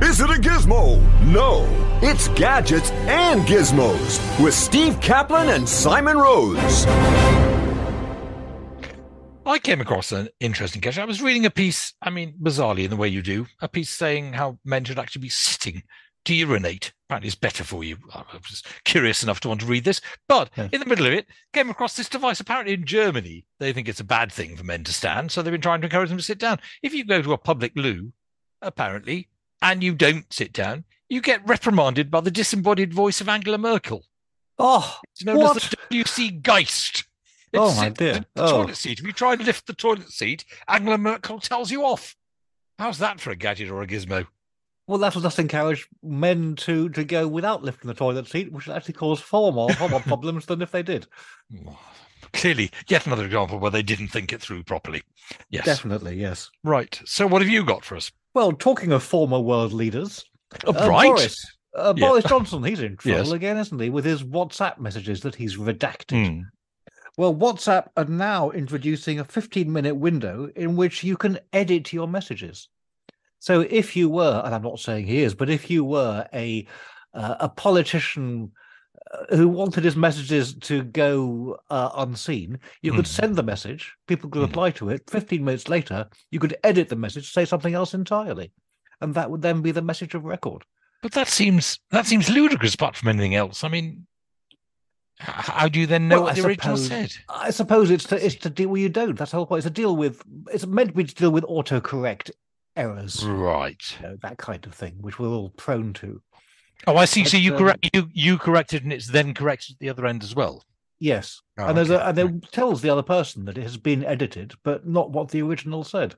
Is it a gizmo? No, it's gadgets and gizmos with Steve Caplin and Simon Rose. I came across an interesting catch. I was reading a piece, I mean, bizarrely in the way you do, a piece saying how men should actually be sitting to urinate. Apparently, it's better for you. I was curious enough to want to read this, but Yeah. in the middle of it, came across this device. Apparently, in Germany, they think it's a bad thing for men to stand, so they've been trying to encourage them to sit down. If you go to a public loo, apparently, and you don't sit down, you get reprimanded by the disembodied voice of Angela Merkel. Oh, It's known what? as the WC Geist. Oh, It's my in dear. The, the Oh. toilet seat. If you try and lift the toilet seat, Angela Merkel tells you off. How's that for a gadget or a gizmo? Well, that will just encourage men to to go without lifting the toilet seat, which will actually cause far more, far more problems than if they did. Clearly, yet another example where they didn't think it through properly. Yes. Definitely, yes. Right. So, what have you got for us? Well, talking of former world leaders, Oh, uh, right. Boris, uh, Yeah. Boris Johnson, he's in trouble Yes. again, isn't he, with his WhatsApp messages that he's redacted. Hmm. Well, WhatsApp are now introducing a 15 minute window in which you can edit your messages. So if you were, and I'm not saying he is, but if you were a uh, a politician who wanted his messages to go uh, unseen, you could Mhm. send the message, people could Mhm. reply to it. 15 minutes later, you could edit the message, say something else entirely. And that would then be the message of record. But that seems that seems ludicrous, apart from anything else. I mean, how do you then know Well, what I the original suppose- said? I suppose it's to it's to deal. Well, you don't. That's the whole point. It's to deal with. It's meant to be to deal with autocorrect errors, Right. you know, that kind of thing, which we're all prone to. Oh, I see. So you um, correct you you corrected, and it's then corrected at the other end as well. Yes, Oh, and there's okay. a, and it tells the other person that it has been edited, but not what the original said.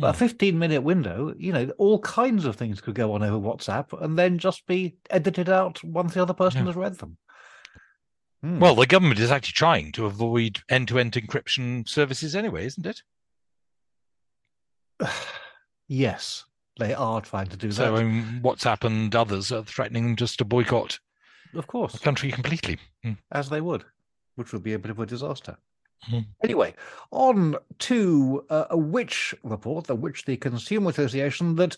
But a Hmm. 15 minute window, you know, all kinds of things could go on over WhatsApp and then just be edited out once the other person Yeah. has read them. Hmm. Well, the government is actually trying to avoid end-to-end encryption services anyway, isn't it? yes, they are trying to do So that. um, WhatsApp and others are threatening just to boycott of course. the country completely. Hmm. as they would, which would be a bit of a disaster. Mhm. Anyway, on to uh, a Which report, the Which the Consumer Association, that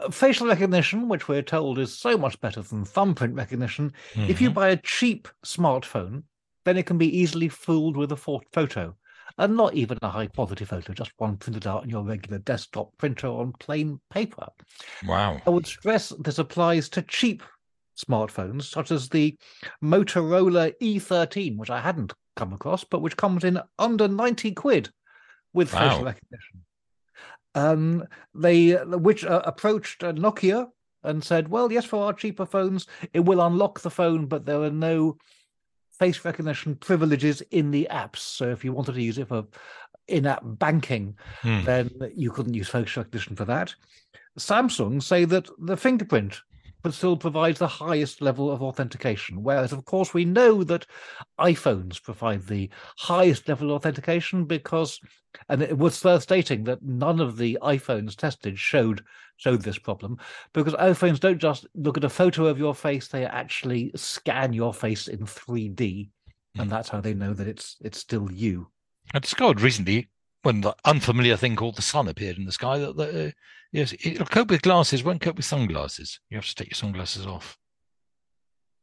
uh, facial recognition, which we're told is so much better than thumbprint recognition, if you Mhm. buy a cheap smartphone, then it can be easily fooled with a pho- photo. And not even a high quality photo, just one printed out on your regular desktop printer on plain paper. wow, I would stress this applies to cheap smartphones, such as the Motorola E13, which I hadn't come across, but which comes in under 90 quid with facial recognition. Um, they which uh, approached uh, Nokia and said, "Well, yes, for our cheaper phones, it will unlock the phone, but there are no face recognition privileges in the apps. So if you wanted to use it for in-app banking, Hmm. then you couldn't use facial recognition for that. Samsung say that the fingerprint but still provides the highest level of authentication. Whereas, of course, we know that iPhones provide the highest level of authentication because, and it was worth stating that none of the iPhones tested showed showed this problem because iPhones don't just look at a photo of your face; they actually scan your face in 3D, and that's how they know that it's it's still you. I discovered recently when the unfamiliar thing called the sun appeared in the sky that, that uh, yes, it'll cope with glasses, won't cope with sunglasses. You have to take your sunglasses off.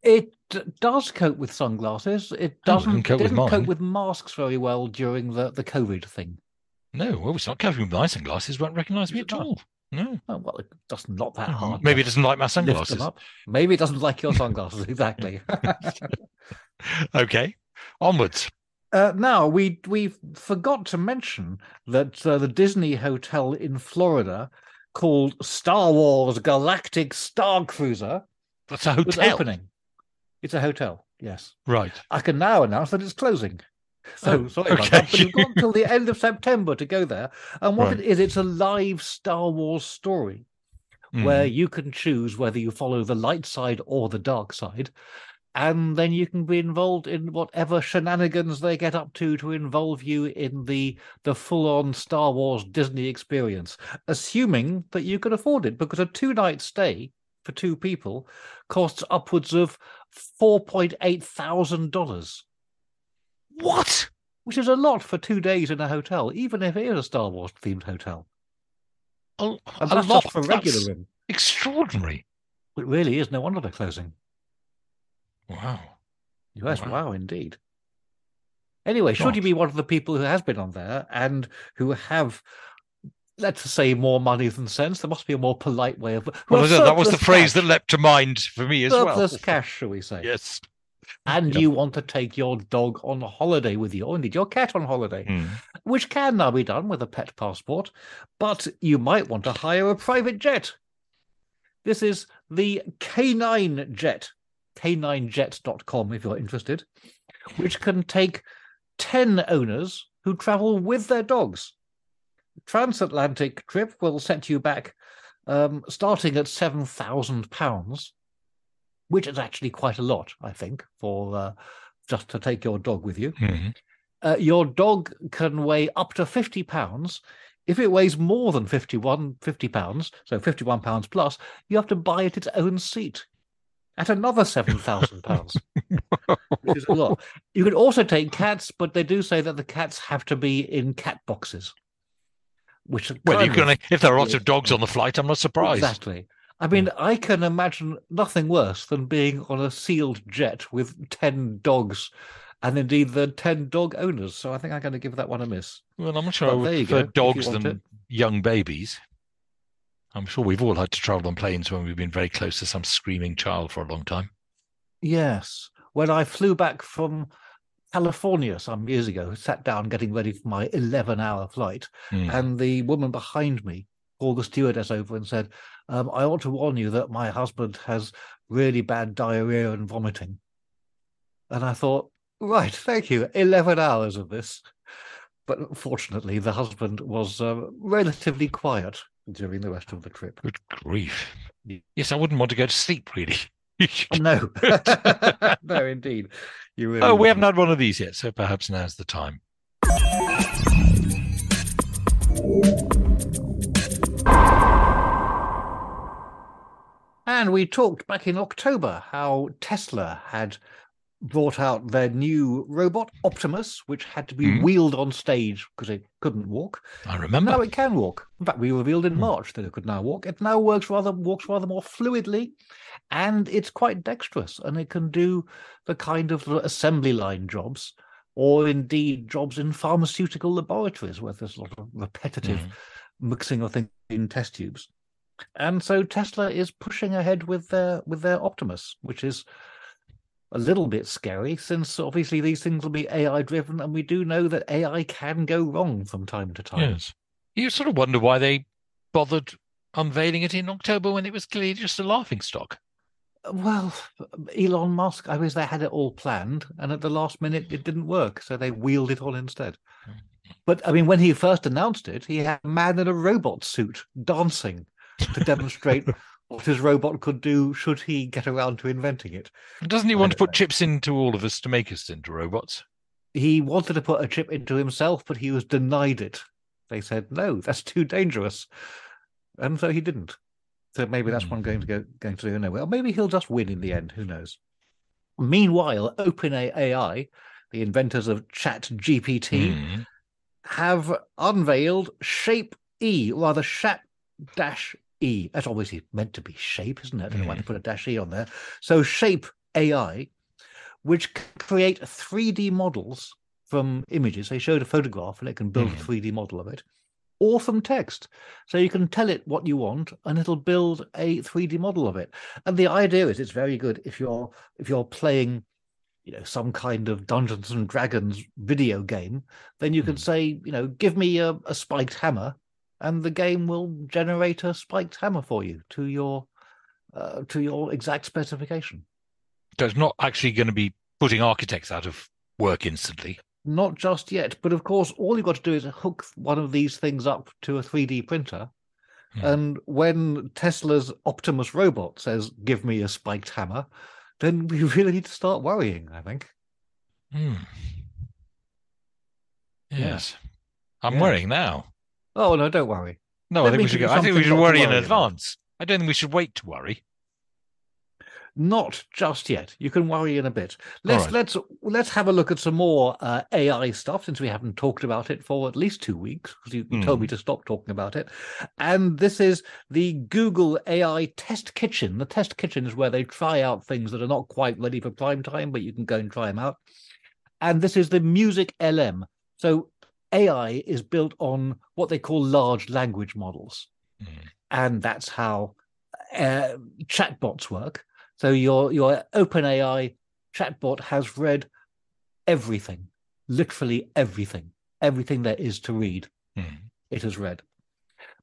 It does cope with sunglasses. It Oh, doesn't can cope with didn't mine. cope with masks very well during the, the COVID thing. No, well, it's not coping with my sunglasses. Won't recognise me at all. No, Oh, well, it does not that hard. maybe it doesn't like my sunglasses. Maybe it doesn't like your sunglasses exactly. okay, onwards. Uh, now we we forgot to mention that uh, the Disney hotel in Florida, called Star Wars Galactic Star Cruiser, That's a hotel, opening. It's a hotel. Yes. right? I can now announce that it's closing. So Oh, sorry about that, but you've got until the end of September to go there. And what Right. it is, it's a live Star Wars story where Mhm. you can choose whether you follow the light side or the dark side. And then you can be involved in whatever shenanigans they get up to to involve you in the the full on Star Wars Disney experience, assuming that you can afford it, because a two night stay for two people costs upwards of four point eight thousand dollars, What? which is a lot for two days in a hotel, even if it is a Star Wars themed hotel. A, a lot. just for regular room. extraordinary. It really is. No wonder they're closing. Wow. Yes, Wow. wow, indeed. Anyway, should you be one of the people who has been on there and who have, let's say, more money than sense, there must be a more polite way of. Well, that was the surplus phrase that leapt to mind for me as surplus well. cash, shall we say? Yes. And Yep. you want to take your dog on holiday with you, or indeed your cat on holiday, Mm. which can now be done with a pet passport, but you might want to hire a private jet. This is the K9 Jet, k9jet.com if you're interested, which can take 10 owners who travel with their dogs. Transatlantic trip will set you back um, starting at £7,000, which is actually quite a lot, I think, for uh, just to take your dog with you Mhm. uh, your dog can weigh up to 50 pounds. If it weighs more than 51, 50 pounds, so 51 pounds plus, you have to buy it its own seat at another 7,000 pounds, which is a lot. You can also take cats, but they do say that the cats have to be in cat boxes. Which Well, you can, if there are lots of dogs on the flight, I'm not surprised. Exactly. I mean, I can imagine nothing worse than being on a sealed jet with 10 dogs and indeed the 10 dog owners. So I think I'm going to give that one a miss. Well, I'm not sure I But would prefer dogs than young babies. I'm sure we've all had to travel on planes when we've been very close to some screaming child for a long time. Yes. When I flew back from California some years ago, sat down getting ready for my 11 hour flight, Mm. and the woman behind me called the stewardess over and said, um, I ought to warn you that my husband has really bad diarrhea and vomiting. And I thought, right, thank you. 11 hours of this. But fortunately, the husband was uh, relatively quiet during the rest of the trip. Good grief. Yes, I wouldn't want to go to sleep, really. Oh, no, no, indeed. You really oh, we haven't had one of these yet, so perhaps now's the time. And we talked back in October how Tesla had brought out their new robot Optimus, which had to be Mhm. wheeled on stage because it couldn't walk. I remember. Now it can walk. In fact, we revealed in Hmm. March that it could now walk. It now works rather walks rather more fluidly, and it's quite dexterous, and it can do the kind of assembly line jobs, or indeed jobs in pharmaceutical laboratories where there's a lot of repetitive Mhm. mixing of things in test tubes. And so Tesla is pushing ahead with their with their Optimus, which is a little bit scary since obviously these things will be AI driven, and we do know that AI can go wrong from time to time. Yes. You sort of wonder why they bothered unveiling it in October when it was clearly just a laughing stock. Well, Elon Musk, I wish they had it all planned, and at the last minute it didn't work, so they wheeled it on instead. But I mean, when he first announced it, he had a man in a robot suit dancing to demonstrate what his robot could do should he get around to inventing it. Doesn't he want to put chips into all of us to make us into robots? He wanted to put a chip into himself, but he was denied it. They said, no, that's too dangerous. And so he didn't. So maybe that's what I'm going to go going to do anyway. Or maybe he'll just win in the end. Who knows? Meanwhile, OpenAI, the inventors of ChatGPT, Mm. have unveiled Shape E, rather Shap dash E. That's obviously meant to be shape, isn't it? I don't know why they put a dash E on there. So Shape AI, which create 3D models from images. They showed a photograph and it can build a 3D model of it, or from text. So you can tell it what you want and it'll build a 3D model of it. And the idea is it's very good if you're if you're playing you know some kind of dungeons and dragons video game then you can Hmm. say you know give me a, a spiked hammer and the game will generate a spiked hammer for you to your uh, to your exact specification So it's not actually going to be putting architects out of work instantly. not just yet but of course all you've got to do is hook one of these things up to a 3d printer Hmm. And when Tesla's Optimus robot says, "Give me a spiked hammer," then we really need to start worrying. I think. Hmm. Yeah. Yes. I'm Yeah. worrying now. Oh no, don't worry. No, Let I think we should go. I think we should worry in worry about. advance. I don't think we should wait to worry. Not just yet. You can worry in a bit. Let's right. let's let's have a look at some more uh, AI stuff since we haven't talked about it for at least two weeks because you, you told Hmm. me to stop talking about it. And this is the Google AI Test Kitchen. The Test Kitchen is where they try out things that are not quite ready for prime time, but you can go and try them out. And this is the Music LM. So AI is built on what they call large language models Hmm. and that's how uh, chatbots work. So your your OpenAI chatbot has read everything, literally everything, everything there is to read. Hmm. It has read.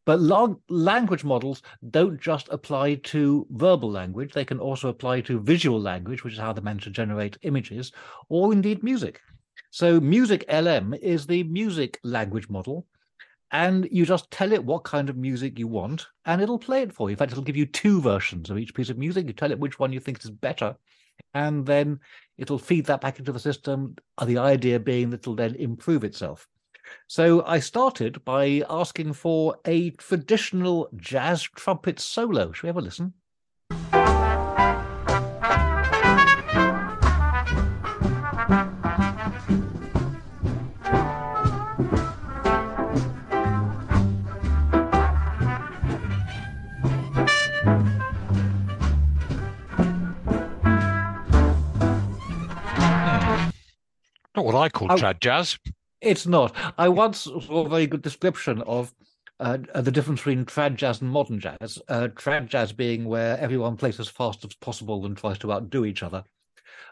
But long, language models don't just apply to verbal language; they can also apply to visual language, which is how they're meant to generate images, or indeed music. So, Music LM is the music language model, and you just tell it what kind of music you want, and it'll play it for you. In fact, it'll give you two versions of each piece of music. You tell it which one you think is better, and then it'll feed that back into the system. The idea being that it'll then improve itself. So I started by asking for a traditional jazz trumpet solo. Should we have a listen? What I call Oh. trad jazz. It's not. I once saw a very good description of uh, uh, the difference between trad jazz and modern jazz. Uh, trad jazz being where everyone plays as fast as possible and tries to outdo each other,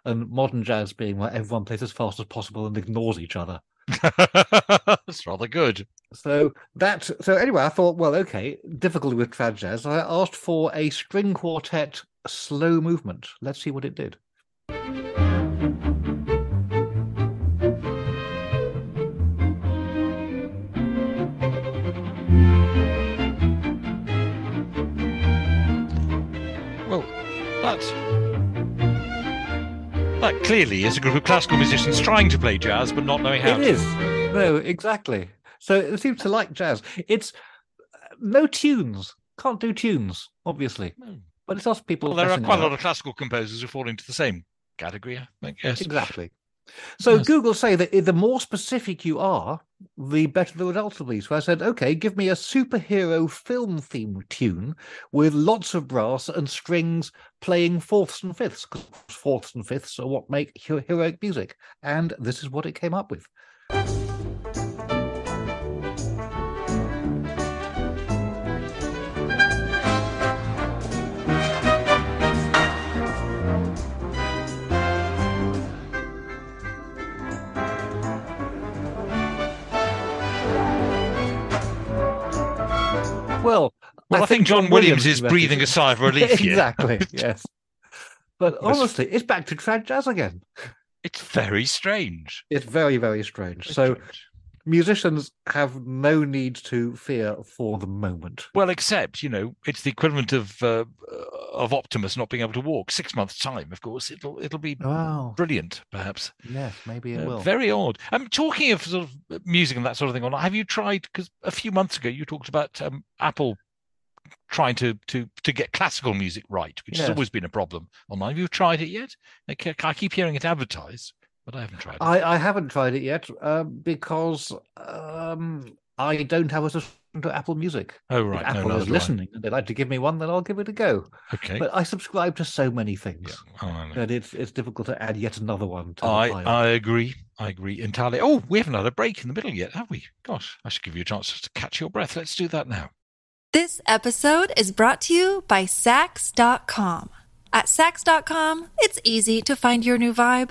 and modern jazz being where everyone plays as fast as possible and ignores each other. That's rather good. So that. So anyway, I thought, well, okay, difficulty with trad jazz. I asked for a string quartet slow movement. Let's see what it did. That clearly is a group of classical musicians trying to play jazz but not knowing how It to. is. No, exactly. So it seems to like jazz. It's uh, no tunes. Can't do tunes, obviously. But it's us people. Well, there are quite a lot of classical composers who fall into the same category, I guess. Exactly. So Yes. Google say that the more specific you are, the better the results will be. So I said, okay, give me a superhero film theme tune with lots of brass and strings playing fourths and fifths. 'cause fourths and fifths are what make heroic music. And this is what it came up with. Well, Well, I, think John Williams is reckons- breathing a sigh of relief here. exactly. yes. But honestly, it's back to trad jazz again. It's very strange. It's very, very strange. Very So strange. Musicians have no need to fear for the moment. Well, except you know, it's the equivalent of uh, of Optimus not being able to walk. Six months' time, of course, it'll it'll be Wow. brilliant, perhaps. Yes, maybe it Uh, will. very odd. I'm talking of sort of music and that sort of thing. On have you tried? Because a few months ago you talked about um, Apple trying to to to get classical music right, which has always been a problem online. Have you tried it yet? I I keep hearing it advertised, but I haven't tried it. I, I haven't tried it yet uh, because um, I don't have a subscription to Apple Music. oh If right, no, Apple neither is do I. listening and they'd like to give me one, then I'll give it a go. Okay. But I subscribe to so many things yeah. Oh, that it's it's difficult to add yet another one to I, pile. I agree. I agree entirely. Oh, we haven't had a break in the middle yet, have we? Gosh, I should give you a chance to catch your breath. Let's do that now. This episode is brought to you by Saks.com. At Saks.com, it's easy to find your new vibe.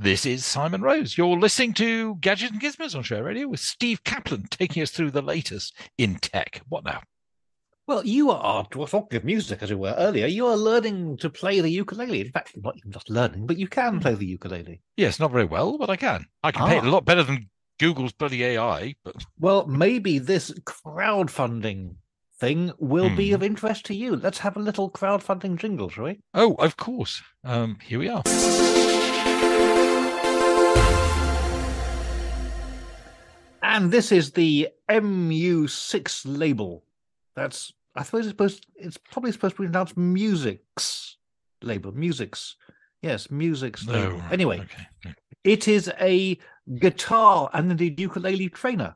This is Simon Rose. You're listening to Gadgets and Gizmos on Share Radio with Steve Caplin taking us through the latest in tech. What now? Well, you are talking of music, as it were, earlier. You are learning to play the ukulele. In fact, not even just learning, but you can play the ukulele. Yes, not very well, but I can. I can play it a Ah. lot better than Google's bloody AI. But Well, maybe this crowdfunding thing will be Hmm. of interest to you. Let's have a little crowdfunding jingle, shall we? oh, of course. Um, here we are. And this is the MU6 label. That's I suppose it's supposed it's probably supposed to be pronounced musics label. Musics. Yes, musics label. Oh, Anyway, okay. it is a guitar and indeed ukulele trainer.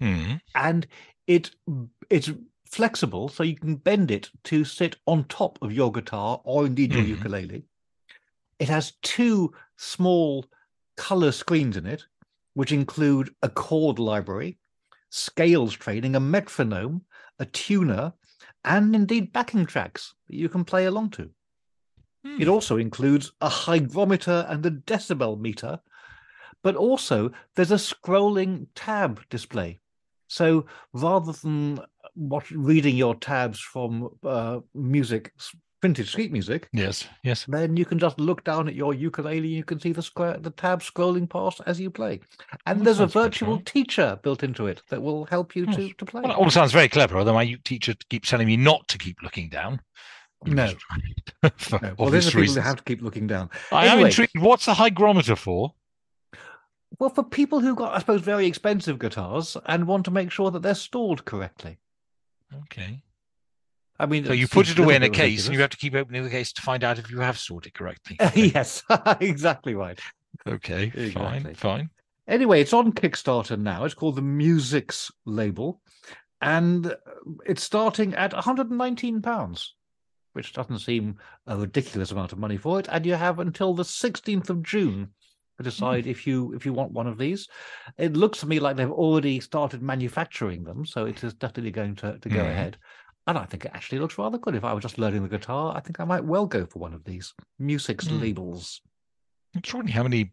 Hmm. and it it's flexible so you can bend it to sit on top of your guitar or indeed your Mhm. ukulele it has two small color screens in it which include a chord library scales training a metronome a tuner and indeed backing tracks that you can play along to Hmm. it also includes a hygrometer and a decibel meter, but also there's a scrolling tab display. So rather than watch, reading your tabs from uh, music, printed sheet music, Yes, yes. then you can just look down at your ukulele and you can see the square, the tab scrolling past as you play. And That there's a virtual right? teacher built into it that will help you to, Yes. to play. Well, it all sounds very clever, although my teacher keeps telling me not to keep looking down. No. For No, Well, there's the people that have to keep looking down. I am intrigued. What's a hygrometer for? Well, for people who've got, I suppose, very expensive guitars and want to make sure that they're stored correctly. Okay. I mean, So you put it away in a bit case, and you have to keep opening the case to find out if you have stored it correctly. ridiculous. yes, exactly right. Okay, Exactly. fine, fine. Anyway, it's on Kickstarter now. It's called the Musics label, and it's starting at 119 pounds, which doesn't seem a ridiculous amount of money for it. And you have until the 16th of June to decide if you if you want one of these. It looks to me like they've already started manufacturing them, so it is definitely going to to go Mhm. ahead. And I think it actually looks rather good. If I were just learning the guitar, I think I might well go for one of these Musics Mm. labels. Extraordinary how many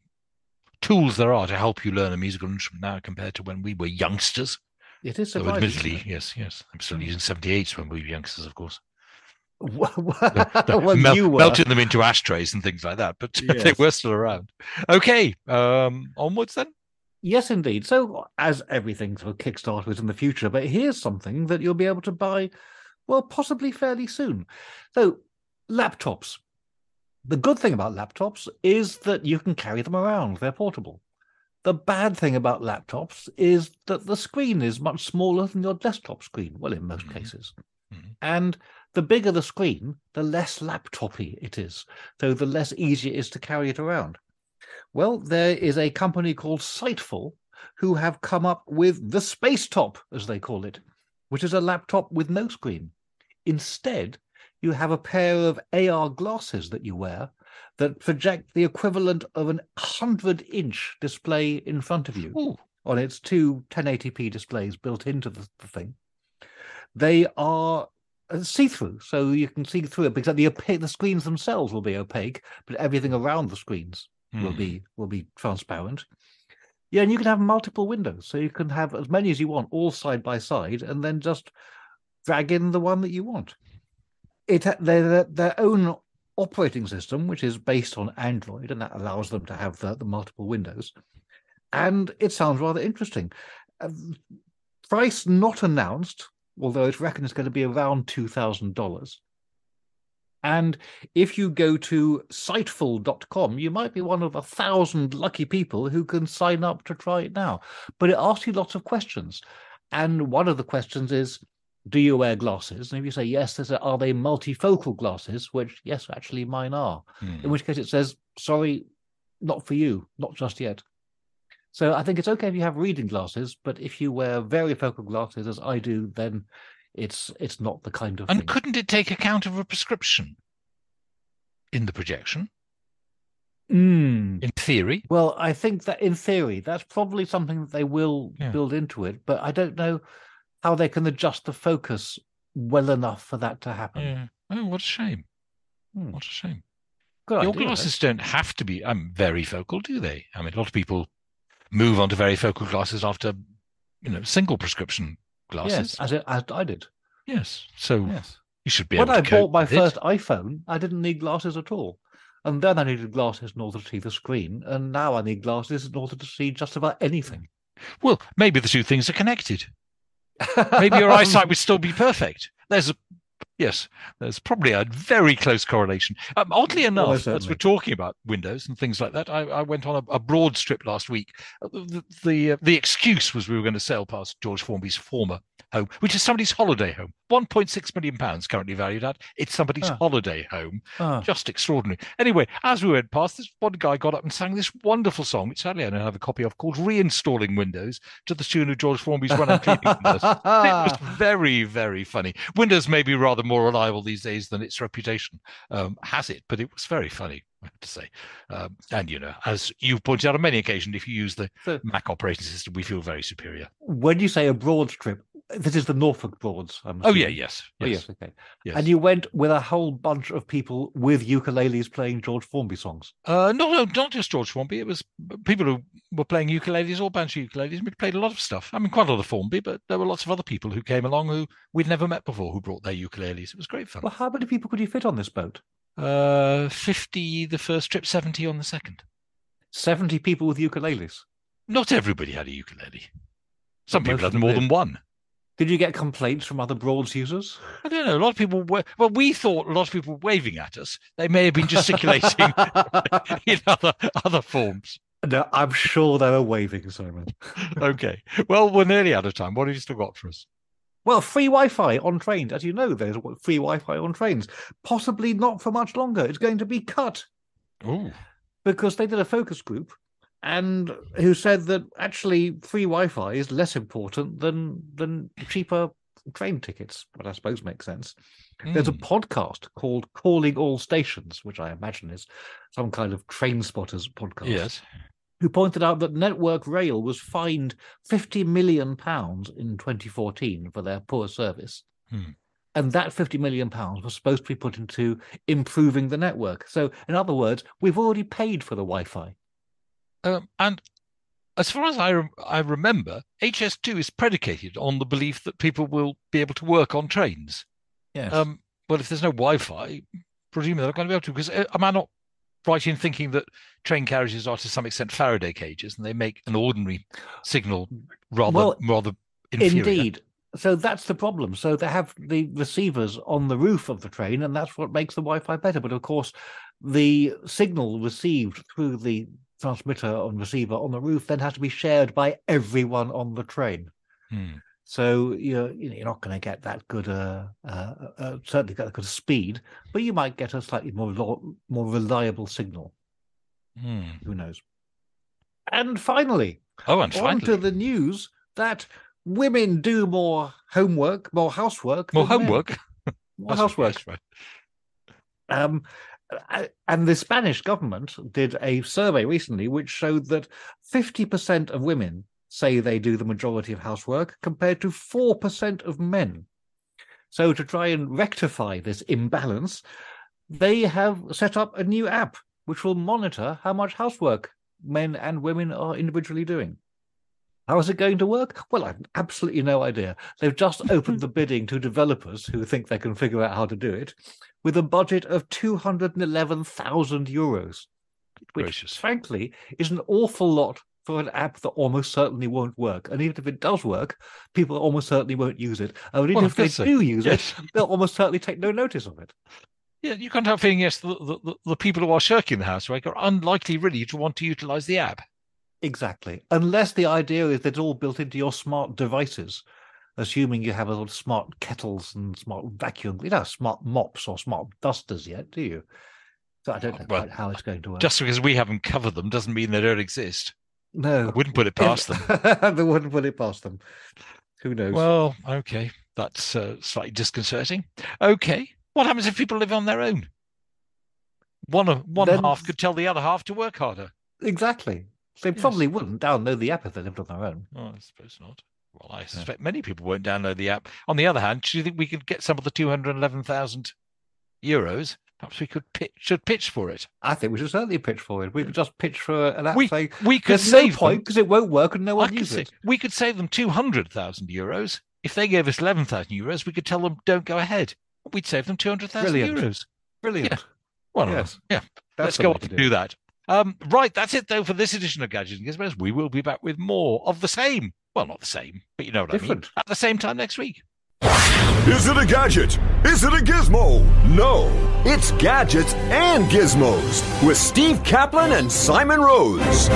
tools there are to help you learn a musical instrument now compared to when we were youngsters. It is So surprising. admittedly, yes, yes. I'm still using 78s when we were youngsters, of course. well, The- mel- you were. melting them into ashtrays and things like that, but they Yes. were still around. Okay, um, onwards then. Yes, indeed. So, as everything sort of Kickstarter is in the future, but here's something that you'll be able to buy, well, possibly fairly soon. So, laptops. The good thing about laptops is that you can carry them around, they're portable. The bad thing about laptops is that the screen is much smaller than your desktop screen, well, in most Mhm. cases. Mhm. And the bigger the screen, the less laptopy it is. So the less easy it is to carry it around. Well, there is a company called Sightful who have come up with the Space Top, as they call it, which is a laptop with no screen. Instead, you have a pair of AR glasses that you wear that project the equivalent of an 100 inch display in front of you Ooh, on its two 1080p displays built into the, the thing. They are uh, see-through, so you can see through it because the opa- the screens themselves will be opaque, but everything around the screens will hmm. be will be transparent. Yeah, and you can have multiple windows, so you can have as many as you want, all side by side, and then just drag in the one that you want. It their their own operating system, which is based on Android, and that allows them to have the, the multiple windows. And it sounds rather interesting. Uh, price not announced, although it's reckoned it's going to be around two thousand dollars. And if you go to sightful.com, you might be one of a thousand lucky people who can sign up to try it now. But it asks you lots of questions. And one of the questions is, do you wear glasses? And if you say yes, there's a, are they multifocal glasses? Which, yes, actually mine are. Hmm. In which case it says, sorry, not for you, not just yet. So I think it's okay if you have reading glasses, but if you wear varifocal glasses as I do, then it's it's not the kind of And thing. couldn't it take account of a prescription in the projection? Mm. in theory. Well, I think that in theory, that's probably something that they will Yeah. build into it, but I don't know how they can adjust the focus well enough for that to happen. Yeah. Oh, what a shame. Hmm. What a shame. Good Your idea, though. glasses don't have to be um, varifocal, do they? I mean, a lot of people move on to varifocal glasses after, you know, single prescription Yes, glasses. as, it, as I did. Yes. So Yes. you should be When I bought my with it. first iPhone, I didn't need glasses at all. And then I needed glasses in order to see the screen. And now I need glasses in order to see just about anything. Well, maybe the two things are connected. Maybe your eyesight would still be perfect. There's a yes, there's probably a very close correlation. Um, oddly enough, as we're talking about Windows and things like that, I, I went on a, a Broads trip last week. Uh, The the, uh, the excuse was we were going to sail past George Formby's former home, which is somebody's holiday home. 1.6 million pounds currently valued at. It's somebody's Ah. holiday home. Ah, Just extraordinary. Anyway, as we went past, this one guy got up and sang this wonderful song, which sadly I don't have a copy of, called Reinstalling Windows, to the tune of George Formby's When I'm Cleaning Windows. It was very, very funny. Windows may be rather more reliable these days than its reputation um, has it, but it was very funny, I have to say. Um, and, you know, as you've pointed out on many occasions, if you use the So- Mac operating system, we feel very superior. when you say a Broads trip, this is the Norfolk Broads. I'm Oh, yeah, assuming. yes. Oh, Yes. yes, okay. yes. And you went with a whole bunch of people with ukuleles playing George Formby songs. Uh, no, no, not just George Formby. It was people who were playing ukuleles, all bands of ukuleles. We played a lot of stuff. I mean, quite a lot of Formby, but there were lots of other people who came along who we'd never met before who brought their ukuleles. It was great fun. Well, how many people could you fit on this boat? Uh, 50 the first trip, 70 on the second. 70 people with ukuleles. Not everybody had a ukulele. Some But people had more did. than one. Did you get complaints from other Broads users? I don't know. A lot of people were, well, we thought a lot of people were waving at us. They may have been gesticulating in other, other forms. no, I'm sure they were waving, Simon. Okay. Well, we're nearly out of time. What have you still got for us? Well, free Wi-Fi on trains, as you know, there's free Wi-Fi on trains. Possibly not for much longer. It's going to be cut Oh, because they did a focus group, and who said that actually free Wi-Fi is less important than than cheaper train tickets. But I suppose makes sense. There's a Hmm. podcast called Calling All Stations, which I imagine is some kind of train spotters podcast. yes. who pointed out that Network Rail was fined 50 million pounds in 2014 for their poor service. Hmm. And that 50 million pounds was supposed to be put into improving the network. So, in other words, we've already paid for the Wi-Fi. Um, and as far as I, rem- I remember, HS2 is predicated on the belief that people will be able to work on trains. Yes. Um, well, if there's no Wi-Fi, presumably they're not going to be able to. Because uh, am I not right in thinking that train carriages are to some extent Faraday cages, and they make an ordinary signal rather Well, rather inferior? Indeed. So that's the problem. So they have the receivers on the roof of the train, and that's what makes the Wi-Fi better. But of course, the signal received through the transmitter and receiver on the roof then has to be shared by everyone on the train. Hmm. So you're you're not going to get that good uh, uh, uh, certainly get that good speed, but you might get a slightly more lo- more reliable signal. Hmm. Who knows? And finally, Oh, and on finally, to the news that women do more homework, more housework, more homework. more housework. right. Um, Uh, and the Spanish government did a survey recently which showed that 50% of women say they do the majority of housework compared to 4% of men. So, to try and rectify this imbalance, they have set up a new app which will monitor how much housework men and women are individually doing. How is it going to work? Well, I've absolutely no idea. They've just opened the bidding to developers who think they can figure out how to do it with a budget of 211,000 euros, which, Gracious. frankly, is an awful lot for an app that almost certainly won't work. And even if it does work, people almost certainly won't use it. And even Well, if they do use yes. it, they'll almost certainly take no notice of it. Yeah, you can't help feeling yes, the, the, the- the people who are shirking the housework are unlikely really to want to utilize the app. Exactly. Unless the idea is that it's all built into your smart devices, assuming you have a lot of smart kettles and smart vacuum, you know, smart mops or smart dusters yet, do you? So I don't know Well, quite how it's going to work. Just because we haven't covered them doesn't mean they don't exist. no, I wouldn't put it past them. they wouldn't put it past them. Who knows? Well, okay, that's uh, slightly disconcerting. Okay, what happens if people live on their own? one one Then- half could tell the other half to work harder. Exactly. They Yes. probably wouldn't download the app if they lived on their own. Oh, I suppose not. Well, I suspect many people won't download the app. On the other hand, do you think we could get some of the two hundred eleven thousand euros? Perhaps we could pitch, should pitch for it. I think we should certainly pitch for it. We could just pitch for an app We- saying we could there's no save point them. because it won't work and no one uses say, it. we could save them two hundred thousand euros. If they gave us eleven thousand euros, we could tell them don't go ahead. We'd save them two hundred thousand euros. Brilliant. Well, Yes. yeah. That's Let's go on to to do do that. Um, right, that's it though for this edition of Gadgets and Gizmos. We will be back with more of the same. Well, not the same, but you know what I mean. At the same time next week. Is it a gadget? Is it a gizmo? No, it's gadgets and gizmos with Steve Caplin and Simon Rose.